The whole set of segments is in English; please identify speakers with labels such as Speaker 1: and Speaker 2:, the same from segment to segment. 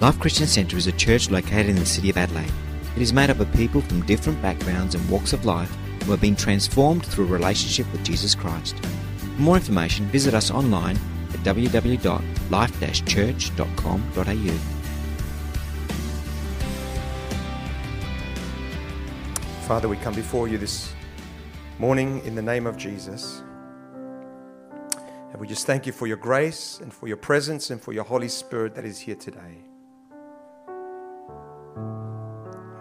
Speaker 1: Life Christian Centre is a church located in the city of Adelaide. It is made up of people from different backgrounds and walks of life who have been transformed through a relationship with Jesus Christ. For more information, visit us online at www.life-church.com.au.
Speaker 2: Father, we come before you this morning in the name of Jesus. And we just thank you for your grace and for your presence and for your Holy Spirit that is here today.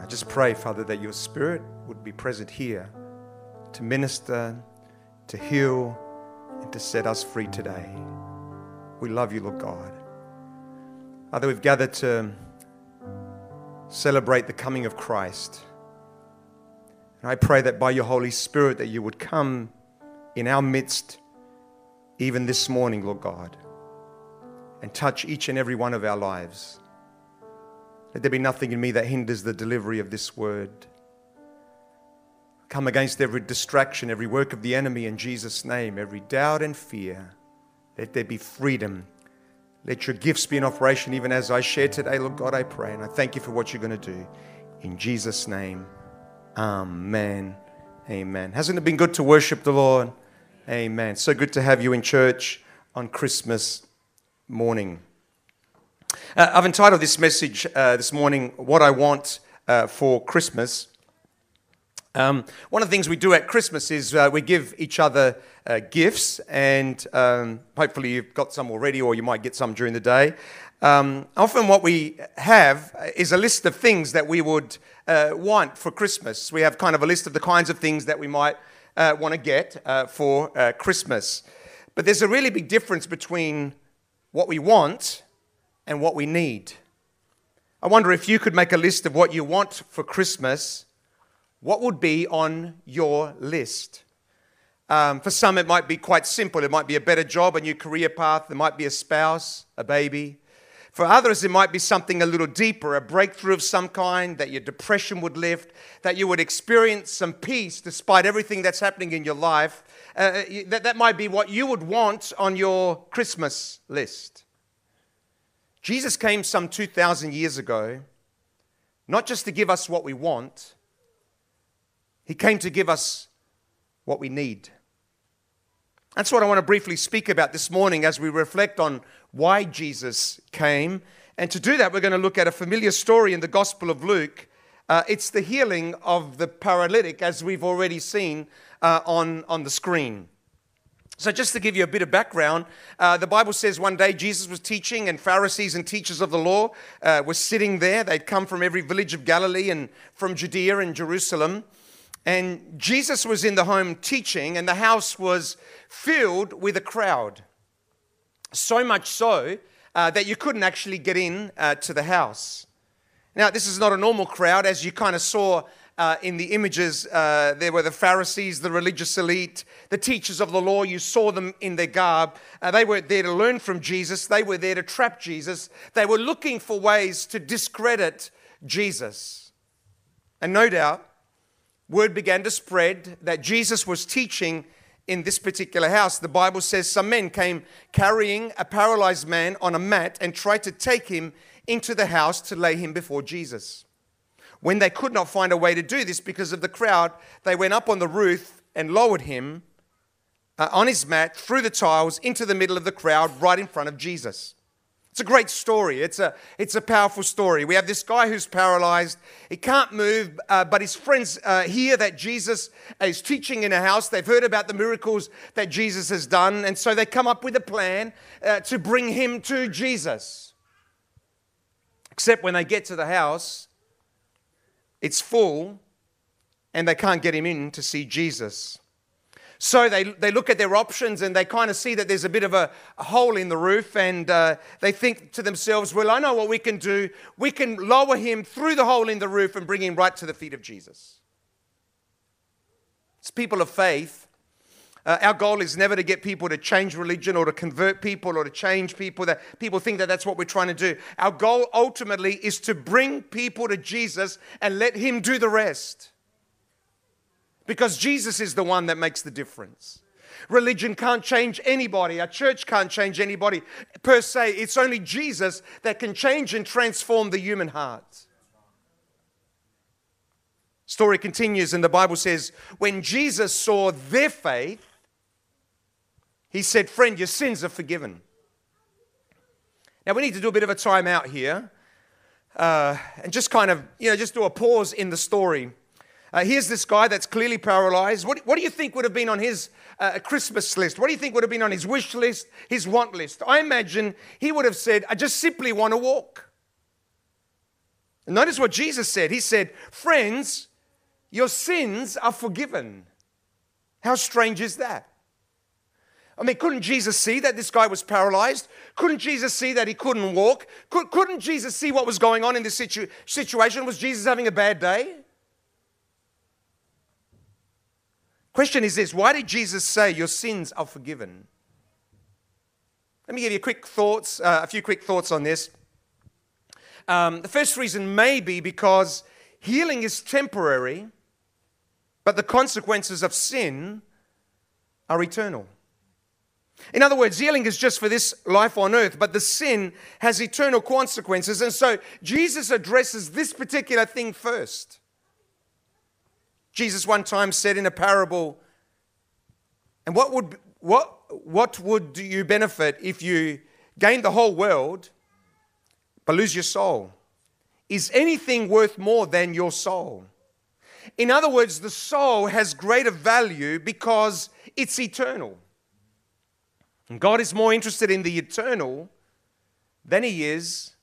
Speaker 2: I just pray, Father, that your Spirit would be present here to minister, to heal, and to set us free today. We love you, Lord God. Father, we've gathered to celebrate the coming of Christ. And I pray that by your Holy Spirit that you would come in our midst even this morning, Lord God, and touch each and every one of our lives. Let there be nothing in me that hinders the delivery of this word. Come against every distraction, every work of the enemy in Jesus' name, every doubt and fear. Let there be freedom. Let your gifts be in operation even as I share today, Lord God, I pray. And I thank you for what you're going to do. In Jesus' name, amen. Amen. Hasn't it been good to worship the Lord? Amen. So good to have you in church on Christmas morning. Uh, I've entitled this message uh, this morning, What I Want uh, for Christmas. Um, one of the things we do at Christmas is uh, we give each other uh, gifts, and um, hopefully you've got some already, or you might get some during the day. Um, often, what we have is a list of things that we would uh, want for Christmas. We have kind of a list of the kinds of things that we might want to get for Christmas. But there's a really big difference between what we want and what we need. I wonder if you could make a list of what you want for Christmas, what would be on your list? Um, for some, it might be quite simple. It might be a better job, a new career path, there might be a spouse, a baby. For others, it might be something a little deeper, a breakthrough of some kind, that your depression would lift, that you would experience some peace despite everything that's happening in your life. Uh, that, that might be what you would want on your Christmas list. Jesus came some 2,000 years ago, not just to give us what we want, He came to give us what we need. That's what I want to briefly speak about this morning as we reflect on why Jesus came. And to do that, we're going to look at a familiar story in the Gospel of Luke. Uh, it's the healing of the paralytic, as we've already seen uh, on, on the screen. So, just to give you a bit of background, uh, the Bible says one day Jesus was teaching, and Pharisees and teachers of the law uh, were sitting there. They'd come from every village of Galilee and from Judea and Jerusalem. And Jesus was in the home teaching, and the house was filled with a crowd. So much so uh, that you couldn't actually get in uh, to the house. Now, this is not a normal crowd, as you kind of saw uh, in the images, uh, there were the Pharisees, the religious elite, the teachers of the law. You saw them in their garb. Uh, they weren't there to learn from Jesus, they were there to trap Jesus. They were looking for ways to discredit Jesus. And no doubt, word began to spread that Jesus was teaching in this particular house. The Bible says some men came carrying a paralyzed man on a mat and tried to take him into the house to lay him before Jesus. When they could not find a way to do this because of the crowd, they went up on the roof and lowered him uh, on his mat through the tiles into the middle of the crowd right in front of Jesus. It's a great story. It's a, it's a powerful story. We have this guy who's paralyzed. He can't move, uh, but his friends uh, hear that Jesus is teaching in a house. They've heard about the miracles that Jesus has done, and so they come up with a plan uh, to bring him to Jesus. Except when they get to the house, it's full, and they can't get him in to see Jesus. So they, they look at their options and they kind of see that there's a bit of a, a hole in the roof, and uh, they think to themselves, Well, I know what we can do. We can lower him through the hole in the roof and bring him right to the feet of Jesus. It's people of faith uh, our goal is never to get people to change religion or to convert people or to change people. That people think that that's what we're trying to do. Our goal ultimately is to bring people to Jesus and let Him do the rest. Because Jesus is the one that makes the difference. Religion can't change anybody. A church can't change anybody per se. It's only Jesus that can change and transform the human heart. Story continues, and the Bible says, when Jesus saw their faith, he said, Friend, your sins are forgiven. Now, we need to do a bit of a time out here uh, and just kind of, you know, just do a pause in the story. Uh, here's this guy that's clearly paralyzed. What, what do you think would have been on his uh, Christmas list? What do you think would have been on his wish list, his want list? I imagine he would have said, I just simply want to walk. And notice what Jesus said. He said, Friends, your sins are forgiven. How strange is that? I mean, couldn't Jesus see that this guy was paralyzed? Couldn't Jesus see that he couldn't walk? Could, not Jesus see what was going on in this situ- situation? Was Jesus having a bad day? Question is this why did Jesus say your sins are forgiven? Let me give you quick thoughts, uh, a few quick thoughts on this. Um, the first reason may be because healing is temporary, but the consequences of sin are eternal. In other words, healing is just for this life on earth, but the sin has eternal consequences. And so Jesus addresses this particular thing first. Jesus one time said in a parable, and what would, what, what would you benefit if you gain the whole world but lose your soul? Is anything worth more than your soul? In other words, the soul has greater value because it's eternal. And God is more interested in the eternal than he is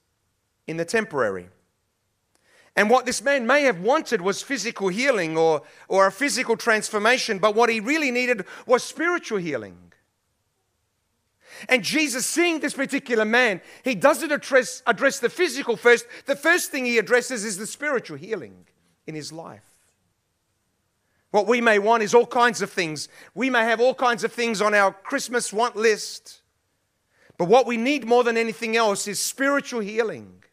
Speaker 2: in the temporary. And what this man may have wanted was physical healing or, or a physical transformation, but what he really needed was spiritual healing. And Jesus, seeing this particular man, he doesn't address, address the physical first. The first thing he addresses is the spiritual healing in his life. What we may want is all kinds of things. We may have all kinds of things on our Christmas want list. But what we need more than anything else is spiritual healing.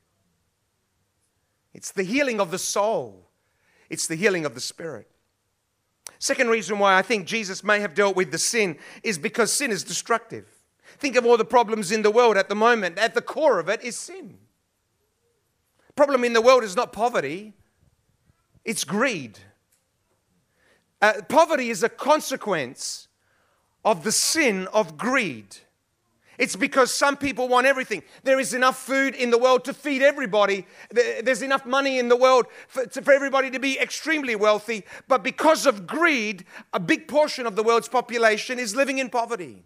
Speaker 2: It's the healing of the soul, it's the healing of the spirit. Second reason why I think Jesus may have dealt with the sin is because sin is destructive. Think of all the problems in the world at the moment. At the core of it is sin. Problem in the world is not poverty, it's greed. Uh, poverty is a consequence of the sin of greed. It's because some people want everything. There is enough food in the world to feed everybody. There's enough money in the world for, for, everybody to be extremely wealthy. But because of greed, a big portion of the world's population is living in poverty.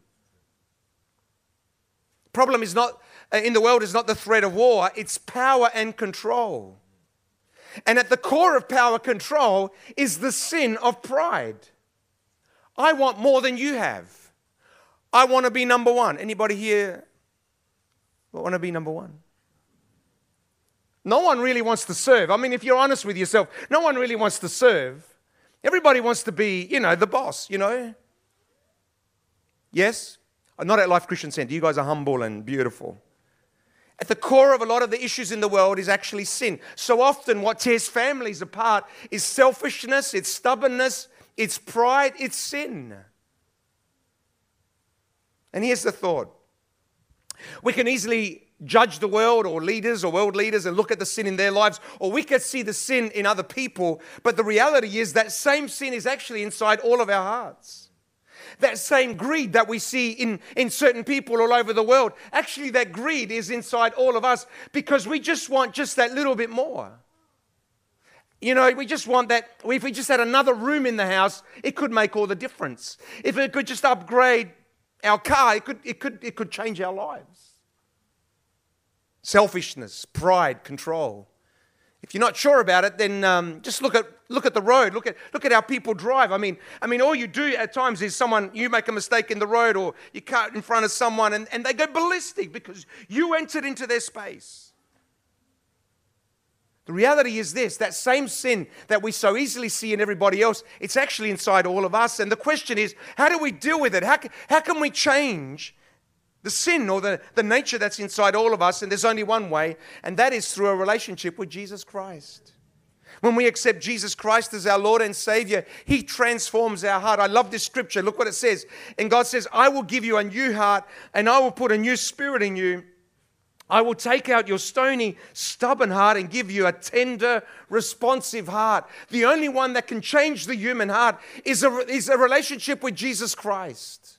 Speaker 2: Problem is not uh, in the world is not the threat of war, it's power and control. And at the core of power control is the sin of pride. I want more than you have. I want to be number one. Anybody here want to be number one? No one really wants to serve. I mean, if you're honest with yourself, no one really wants to serve. Everybody wants to be, you know, the boss, you know? Yes? Not at Life Christian Center. You guys are humble and beautiful. At the core of a lot of the issues in the world is actually sin. So often, what tears families apart is selfishness, it's stubbornness, it's pride, it's sin. And here's the thought we can easily judge the world or leaders or world leaders and look at the sin in their lives, or we can see the sin in other people. But the reality is that same sin is actually inside all of our hearts that same greed that we see in, in certain people all over the world, actually, that greed is inside all of us because we just want just that little bit more. You know, we just want that. If we just had another room in the house, it could make all the difference. If it could just upgrade our car, it could, it could, it could change our lives. Selfishness, pride, control. If you're not sure about it, then um, just look at, look at the road. Look at, look at how people drive. I mean, I mean, all you do at times is someone, you make a mistake in the road or you cut in front of someone and, and they go ballistic because you entered into their space. The reality is this that same sin that we so easily see in everybody else, it's actually inside all of us. And the question is, how do we deal with it? How, how can we change the sin or the, the nature that's inside all of us, and there's only one way, and that is through a relationship with Jesus Christ. When we accept Jesus Christ as our Lord and Savior, He transforms our heart. I love this scripture. Look what it says. And God says, I will give you a new heart and I will put a new spirit in you. I will take out your stony, stubborn heart and give you a tender, responsive heart. The only one that can change the human heart is a, is a relationship with Jesus Christ.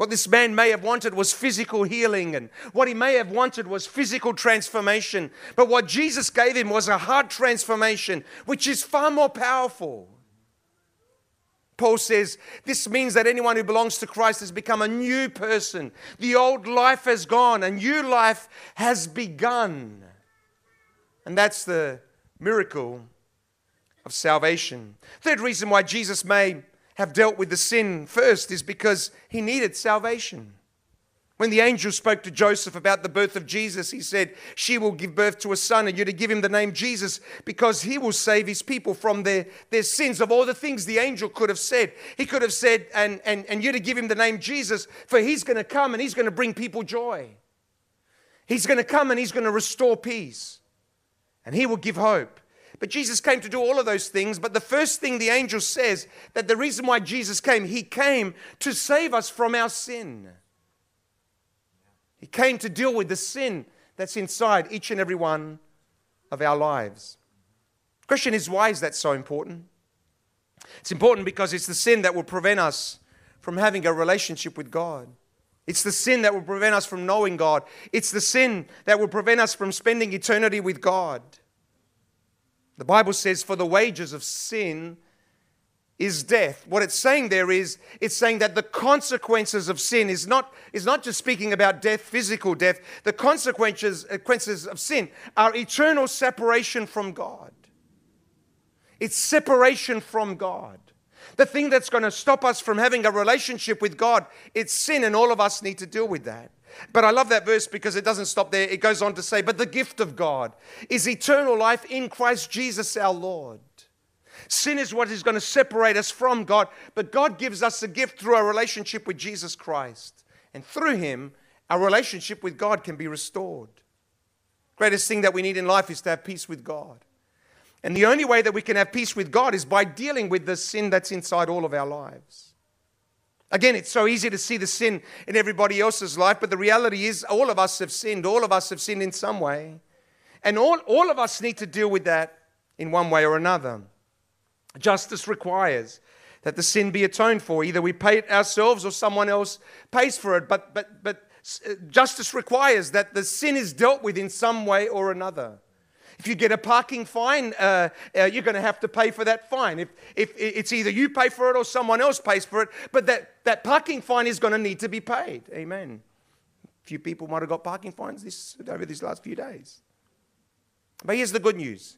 Speaker 2: What this man may have wanted was physical healing, and what he may have wanted was physical transformation. But what Jesus gave him was a heart transformation, which is far more powerful. Paul says this means that anyone who belongs to Christ has become a new person. The old life has gone, a new life has begun. And that's the miracle of salvation. Third reason why Jesus may have dealt with the sin first is because he needed salvation. When the angel spoke to Joseph about the birth of Jesus, he said, She will give birth to a son, and you're to give him the name Jesus because he will save his people from their, their sins. Of all the things the angel could have said, he could have said, and, and, and you're to give him the name Jesus, for he's going to come and he's going to bring people joy. He's going to come and he's going to restore peace, and he will give hope. But Jesus came to do all of those things. But the first thing the angel says that the reason why Jesus came, he came to save us from our sin. He came to deal with the sin that's inside each and every one of our lives. The question is, why is that so important? It's important because it's the sin that will prevent us from having a relationship with God. It's the sin that will prevent us from knowing God. It's the sin that will prevent us from spending eternity with God. The Bible says, For the wages of sin is death. What it's saying there is, it's saying that the consequences of sin is not, is not just speaking about death, physical death. The consequences, uh, consequences of sin are eternal separation from God. It's separation from God. The thing that's going to stop us from having a relationship with God, it's sin, and all of us need to deal with that. But I love that verse because it doesn't stop there. It goes on to say, But the gift of God is eternal life in Christ Jesus our Lord. Sin is what is going to separate us from God, but God gives us a gift through our relationship with Jesus Christ. And through Him, our relationship with God can be restored. Greatest thing that we need in life is to have peace with God. And the only way that we can have peace with God is by dealing with the sin that's inside all of our lives. Again, it's so easy to see the sin in everybody else's life, but the reality is all of us have sinned. All of us have sinned in some way. And all, all of us need to deal with that in one way or another. Justice requires that the sin be atoned for. Either we pay it ourselves or someone else pays for it. But, but, but uh, justice requires that the sin is dealt with in some way or another. If you get a parking fine, uh, uh, you're going to have to pay for that fine. If, if it's either you pay for it or someone else pays for it, but that, that parking fine is going to need to be paid. Amen. A few people might have got parking fines this, over these last few days. But here's the good news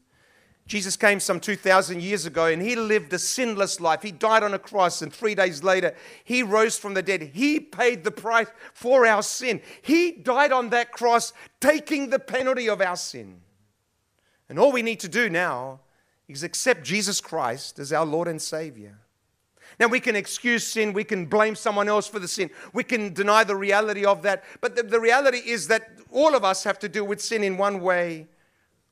Speaker 2: Jesus came some 2,000 years ago and he lived a sinless life. He died on a cross and three days later he rose from the dead. He paid the price for our sin. He died on that cross, taking the penalty of our sin. And all we need to do now is accept Jesus Christ as our Lord and Savior. Now, we can excuse sin, we can blame someone else for the sin, we can deny the reality of that. But the, the, reality is that all of us have to deal with sin in one way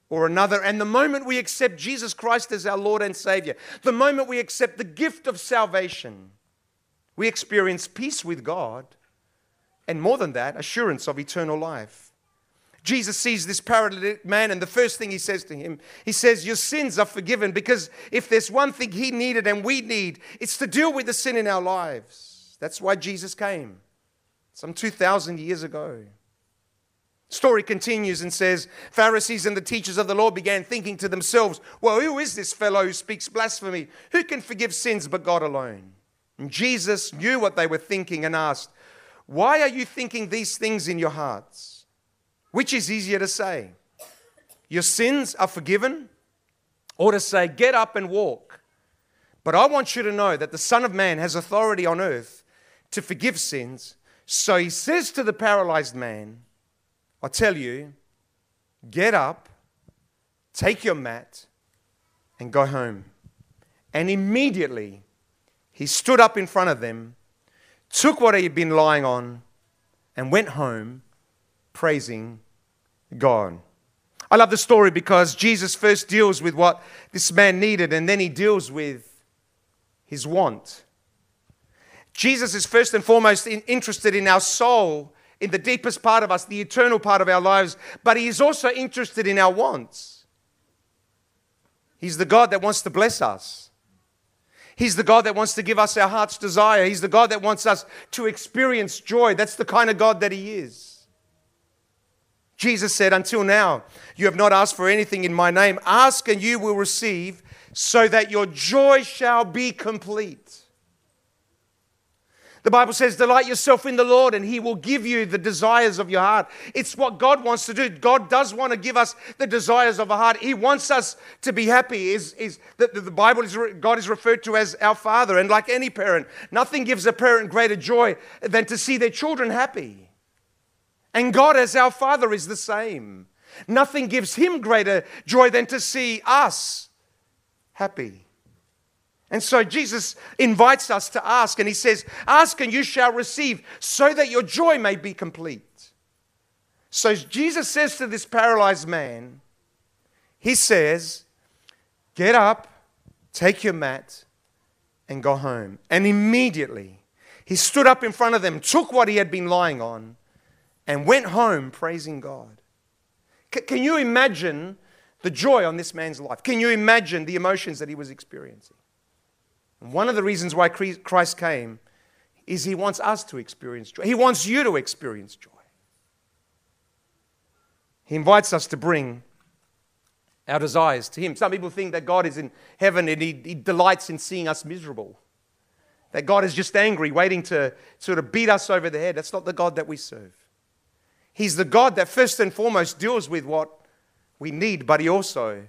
Speaker 2: or another. And the moment we accept Jesus Christ as our Lord and Savior, the moment we accept the gift of salvation, we experience peace with God, and more than that, assurance of eternal life. Jesus sees this paralytic man, and the first thing he says to him, he says, Your sins are forgiven. Because if there's one thing he needed and we need, it's to deal with the sin in our lives. That's why Jesus came some 2,000 years ago. Story continues and says, Pharisees and the teachers of the law began thinking to themselves, Well, who is this fellow who speaks blasphemy? Who can forgive sins but God alone? And Jesus knew what they were thinking and asked, Why are you thinking these things in your hearts? Which is easier to say? Your sins are forgiven, or to say, Get up and walk. But I want you to know that the Son of Man has authority on earth to forgive sins. So he says to the paralyzed man, I tell you, get up, take your mat, and go home. And immediately he stood up in front of them, took what he had been lying on, and went home praising God. I love the story because Jesus first deals with what this man needed and then he deals with his want. Jesus is first and foremost in, interested in our soul, in the deepest part of us, the eternal part of our lives, but he is also interested in our wants. He's the God that wants to bless us. He's the God that wants to give us our heart's desire. He's the God that wants us to experience joy. That's the kind of God that He is. Jesus said, Until now, you have not asked for anything in my name. Ask and you will receive, so that your joy shall be complete. The Bible says, Delight yourself in the Lord, and He will give you the desires of your heart. It's what God wants to do. God does want to give us the desires of our heart. He wants us to be happy. Is, is the, the Bible is God is referred to as our Father, and like any parent, nothing gives a parent greater joy than to see their children happy. And God, as our Father, is the same. Nothing gives Him greater joy than to see us happy. And so Jesus invites us to ask, and he says, Ask and you shall receive, so that your joy may be complete. So Jesus says to this paralyzed man, He says, Get up, take your mat, and go home. And immediately he stood up in front of them, took what he had been lying on, and went home praising God. C- can you imagine the joy on this man's life? Can you imagine the emotions that he was experiencing? And one of the reasons why Christ came is he wants us to experience joy. He wants you to experience joy. He invites us to bring our desires to him. Some people think that God is in heaven and he, he delights in seeing us miserable. That God is just angry, waiting to sort of beat us over the head. That's not the God that we serve. He's the God that first and foremost deals with what we need, but He also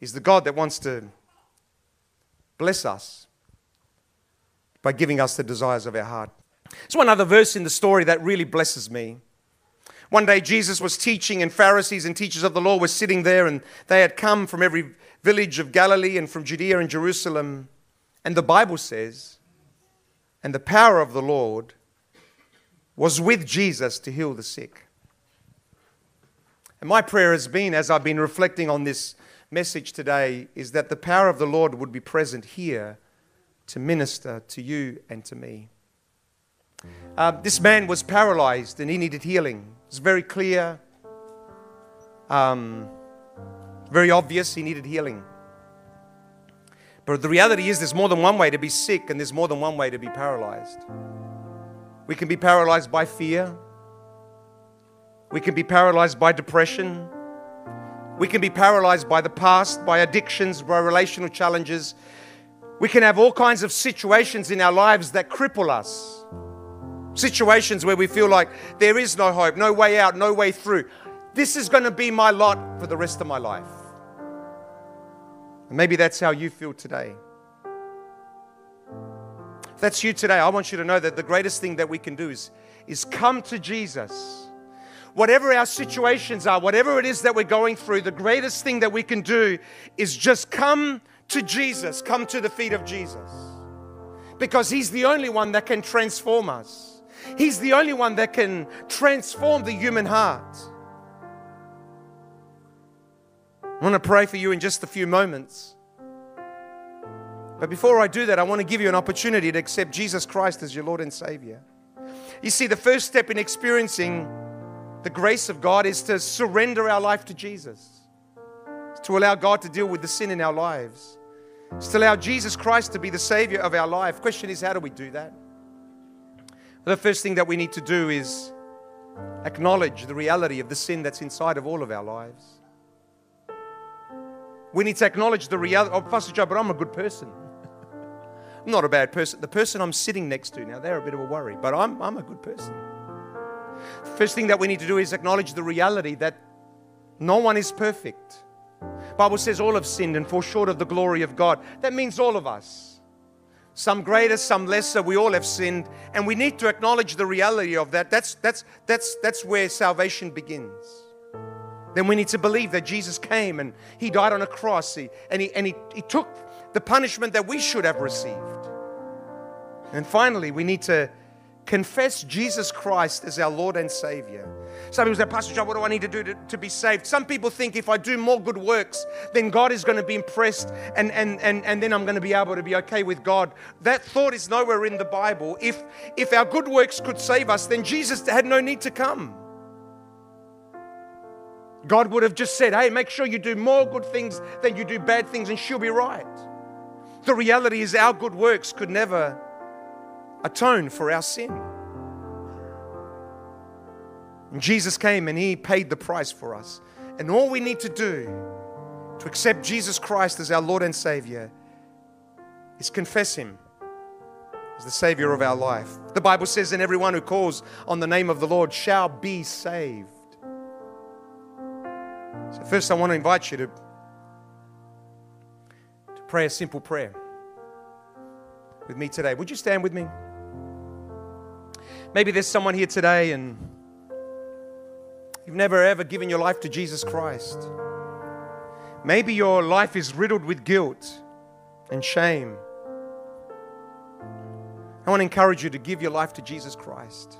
Speaker 2: is the God that wants to bless us by giving us the desires of our heart. There's one other verse in the story that really blesses me. One day Jesus was teaching, and Pharisees and teachers of the law were sitting there, and they had come from every village of Galilee and from Judea and Jerusalem. And the Bible says, and the power of the Lord was with Jesus to heal the sick. And my prayer has been, as I've been reflecting on this message today is that the power of the Lord would be present here to minister to you and to me. Uh, this man was paralyzed and he needed healing. It's very clear, um, very obvious, he needed healing. But the reality is, there's more than one way to be sick, and there's more than one way to be paralyzed. We can be paralyzed by fear, we can be paralyzed by depression. We can be paralyzed by the past, by addictions, by relational challenges. We can have all kinds of situations in our lives that cripple us. Situations where we feel like there is no hope, no way out, no way through. This is going to be my lot for the rest of my life. And maybe that's how you feel today. That's you today, I want you to know that the greatest thing that we can do is, is come to Jesus whatever our situations are, whatever it is that we're going through, the greatest thing that we can do is just come to Jesus, come to the feet of Jesus. Because He's the only one that can transform us, He's the only one that can transform the human heart. I want to pray for you in just a few moments. But before I do that, I want to give you an opportunity to accept Jesus Christ as your Lord and Savior. You see, the first step in experiencing the grace of God is to surrender our life to Jesus, to allow God to deal with the sin in our lives, to allow Jesus Christ to be the Savior of our life. Question is, how do we do that? The first thing that we need to do is acknowledge the reality of the sin that's inside of all of our lives. We need to acknowledge the reality. Oh, Pastor Joe, but I'm a good person. I'm not a bad person. The person I'm sitting next to now, they're a bit of a worry, but I'm, I'm a good person. First thing that we need to do is acknowledge the reality that no one is perfect. Bible says all have sinned and fall short of the glory of God. That means all of us. Some greater, some lesser, we all have sinned, and we need to acknowledge the reality of that. That's, that's, that's, that's where salvation begins. Then we need to believe that Jesus came and He died on a cross he, and, he, and he, he took the punishment that we should have received. And finally, we need to confess Jesus Christ as our Lord and Savior. Some people say, Pastor John, what do I need to do to, to be saved? Some people think if I do more good works, then God is going to be impressed and, and, and, and then I'm going to be able to be okay with God. That thought is nowhere in the Bible. If, if our good works could save us, then Jesus had no need to come. God would have just said, hey, make sure you do more good things than you do bad things, and she'll be right. The reality is, our good works could never atone for our sin. And Jesus came and He paid the price for us. And all we need to do to accept Jesus Christ as our Lord and Savior is confess Him as the Savior of our life. The Bible says, And everyone who calls on the name of the Lord shall be saved. So, first, I want to invite you to, to pray a simple prayer with me today. Would you stand with me? Maybe there's someone here today and you've never ever given your life to Jesus Christ. Maybe your life is riddled with guilt and shame. I want to encourage you to give your life to Jesus Christ.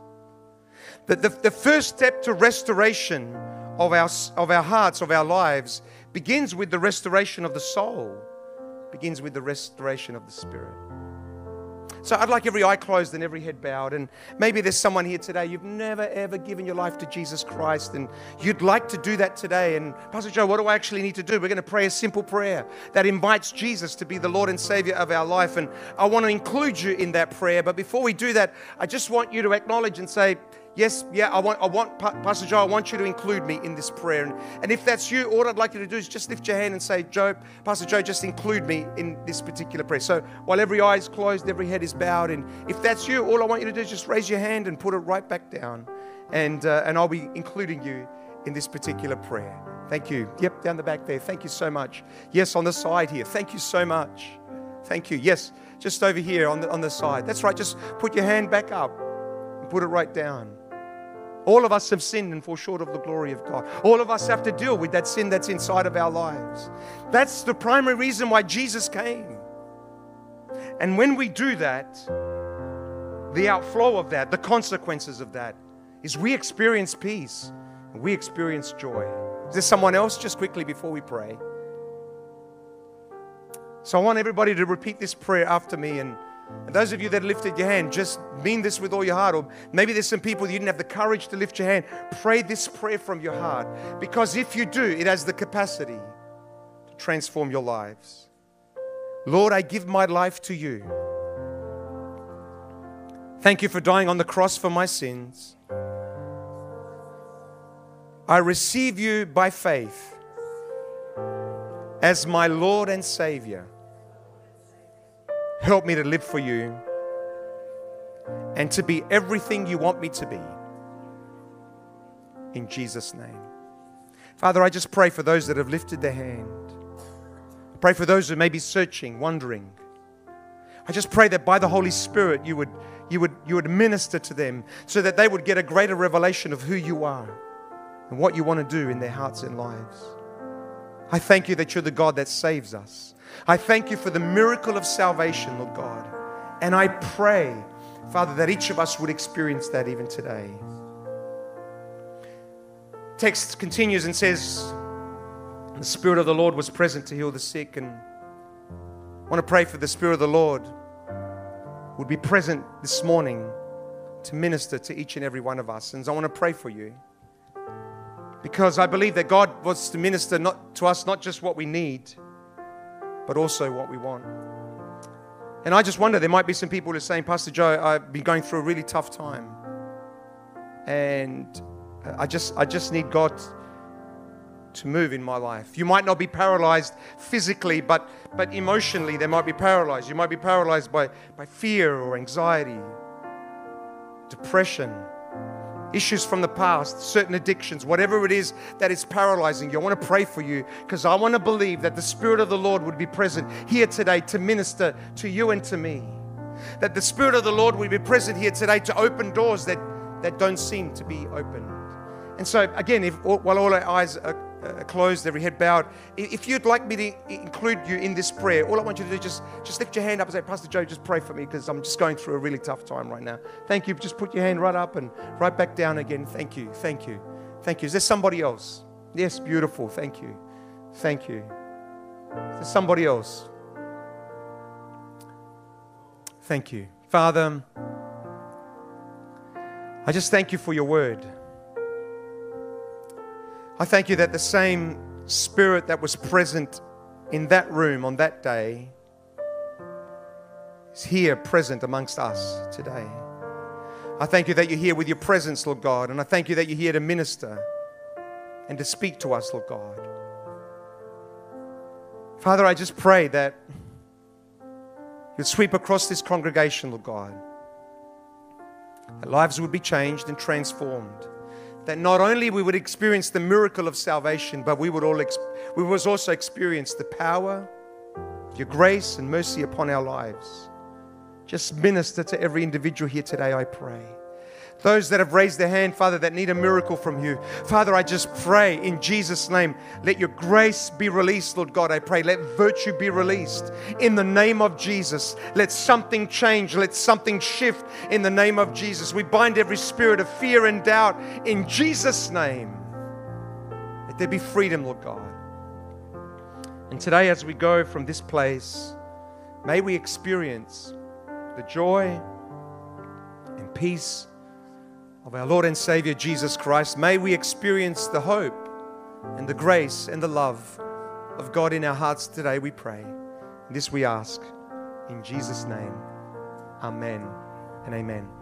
Speaker 2: The, the, the first step to restoration of our, of our hearts, of our lives, begins with the restoration of the soul, begins with the restoration of the spirit. So I'd like every eye closed and every head bowed. And maybe there's someone here today, you've never ever given your life to Jesus Christ, and you'd like to do that today. And Pastor Joe, what do I actually need to do? We're going to pray a simple prayer that invites Jesus to be the Lord and Savior of our life. And I want to include you in that prayer. But before we do that, I just want you to acknowledge and say, Yes, yeah, I want, I want, Pastor Joe, I want you to include me in this prayer. And, and if that's you, all I'd like you to do is just lift your hand and say, Joe, Pastor Joe, just include me in this particular prayer. So while every eye is closed, every head is bowed, and if that's you, all I want you to do is just raise your hand and put it right back down. And, uh, and I'll be including you in this particular prayer. Thank you. Yep, down the back there. Thank you so much. Yes, on the side here. Thank you so much. Thank you. Yes, just over here on the, on the side. That's right. Just put your hand back up and put it right down. All of us have sinned and fall short of the glory of God. All of us have to deal with that sin that's inside of our lives. That's the primary reason why Jesus came. And when we do that, the outflow of that, the consequences of that, is we experience peace and we experience joy. Is there someone else? Just quickly before we pray. So I want everybody to repeat this prayer after me and and those of you that lifted your hand, just mean this with all your heart. Or maybe there's some people you didn't have the courage to lift your hand. Pray this prayer from your heart. Because if you do, it has the capacity to transform your lives. Lord, I give my life to you. Thank you for dying on the cross for my sins. I receive you by faith as my Lord and Savior. Help me to live for you and to be everything you want me to be. In Jesus' name. Father, I just pray for those that have lifted their hand. I pray for those who may be searching, wondering. I just pray that by the Holy Spirit you would, you would, you would minister to them so that they would get a greater revelation of who you are and what you want to do in their hearts and lives. I thank you that you're the God that saves us. I thank you for the miracle of salvation, Lord God. And I pray, Father, that each of us would experience that even today. Text continues and says, The Spirit of the Lord was present to heal the sick. And I want to pray for the Spirit of the Lord would be present this morning to minister to each and every one of us. And I want to pray for you because I believe that God wants to minister not to us not just what we need, but also what we want. And I just wonder, there might be some people who are saying, Pastor Joe, I've been going through a really tough time. And I just, I just need God to move in my life. You might not be paralyzed physically, but, but emotionally, they might be paralyzed. You might be paralyzed by, by fear or anxiety, depression issues from the past, certain addictions, whatever it is that is paralyzing you. I want to pray for you because I want to believe that the Spirit of the Lord would be present here today to minister to you and to me. That the Spirit of the Lord would be present here today to open doors that, that don't seem to be opened. And so, again, if, while all our eyes are uh, closed, every head bowed. If you'd like me to include you in this prayer, all I want you to do is just, just lift your hand up and say, Pastor Joe, just pray for me because I'm just going through a really tough time right now. Thank you. Just put your hand right up and right back down again. Thank you. Thank you. Thank you. Is there somebody else? Yes, beautiful. Thank you. Thank you. Is there somebody else? Thank you. Father, I just thank you for your word. I thank you that the same spirit that was present in that room on that day is here present amongst us today. I thank you that you're here with your presence, Lord God, and I thank you that you're here to minister and to speak to us, Lord God. Father, I just pray that you'd sweep across this congregation, Lord God. That lives would be changed and transformed. That not only we would experience the miracle of salvation, but we would all ex- we would also experience the power, of your grace and mercy upon our lives. Just minister to every individual here today, I pray. Those that have raised their hand, Father, that need a miracle from you. Father, I just pray in Jesus' name, let your grace be released, Lord God. I pray, let virtue be released in the name of Jesus. Let something change, let something shift in the name of Jesus. We bind every spirit of fear and doubt in Jesus' name. Let there be freedom, Lord God. And today, as we go from this place, may we experience the joy and peace of our Lord and Savior Jesus Christ. May we experience the hope and the grace and the love of God in our hearts today, we pray. This we ask in Jesus' name. Amen and amen.